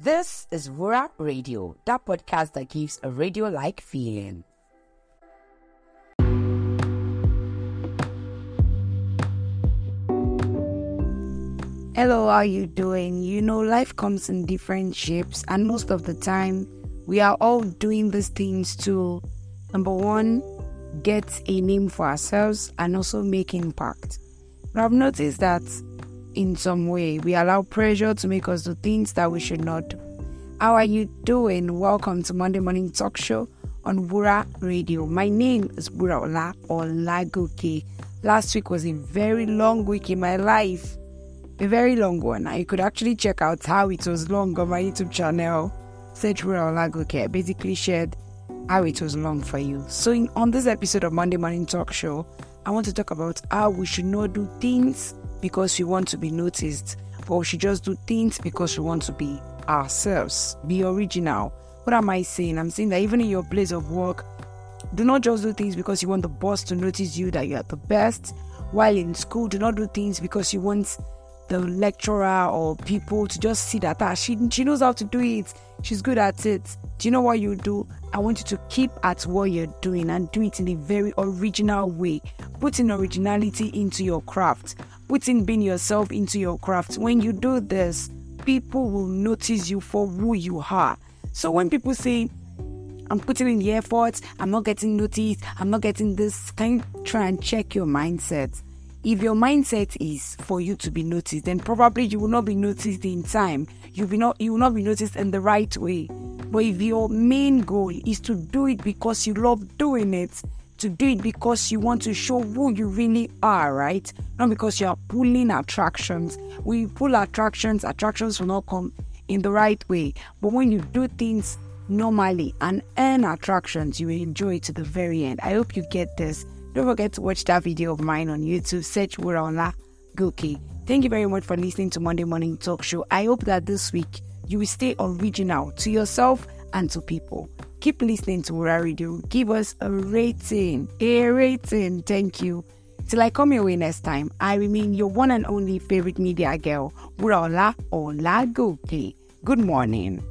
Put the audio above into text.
This is Wura Radio, that podcast that gives a radio like feeling. Hello, how are you doing? You know, life comes in different shapes, and most of the time, we are all doing these things to number one, get a name for ourselves and also make impact. But I've noticed that in some way we allow pressure to make us do things that we should not do. How are you doing? Welcome to Monday Morning Talk Show on Wura Radio. My name is Wuraola Olagoke. Last week was a very long week in my life a very long one. You could actually check out how it was long on my YouTube channel, Search Wura Olagoke. I basically shared how it was long for you. So, in, on this episode of Monday Morning Talk Show, I want to talk about how we should not do things because we want to be noticed, but we should just do things because we want to be ourselves, be original. What am I saying? I'm saying that even in your place of work, do not just do things because you want the boss to notice you that you are the best. While in school, do not do things because you want the lecturer or people to just see that ah, she, she knows how to do it. She's good at it. Do you know what you do? I want you to keep at what you're doing and do it in a very original way. Putting originality into your craft, putting being yourself into your craft. When you do this, people will notice you for who you are. So when people say, I'm putting in the effort, I'm not getting noticed, I'm not getting this, can you try and check your mindset? If your mindset is for you to be noticed, then probably you will not be noticed in time. You will not you will not be noticed in the right way. But if your main goal is to do it because you love doing it, to do it because you want to show who you really are, right? Not because you are pulling attractions. We pull attractions, attractions will not come in the right way. But when you do things normally and earn attractions, you will enjoy it to the very end. I hope you get this. Don't forget to watch that video of mine on YouTube. Search Wura Olagoke. Thank you very much for listening to Monday Morning Talk Show. I hope that this week you will stay original to yourself and to people. Keep listening to Wura Radio. Give us a rating. A rating. Thank you. Till I come your way next time, I remain your one and only favorite media girl, Wuraola Olagoke. Good morning.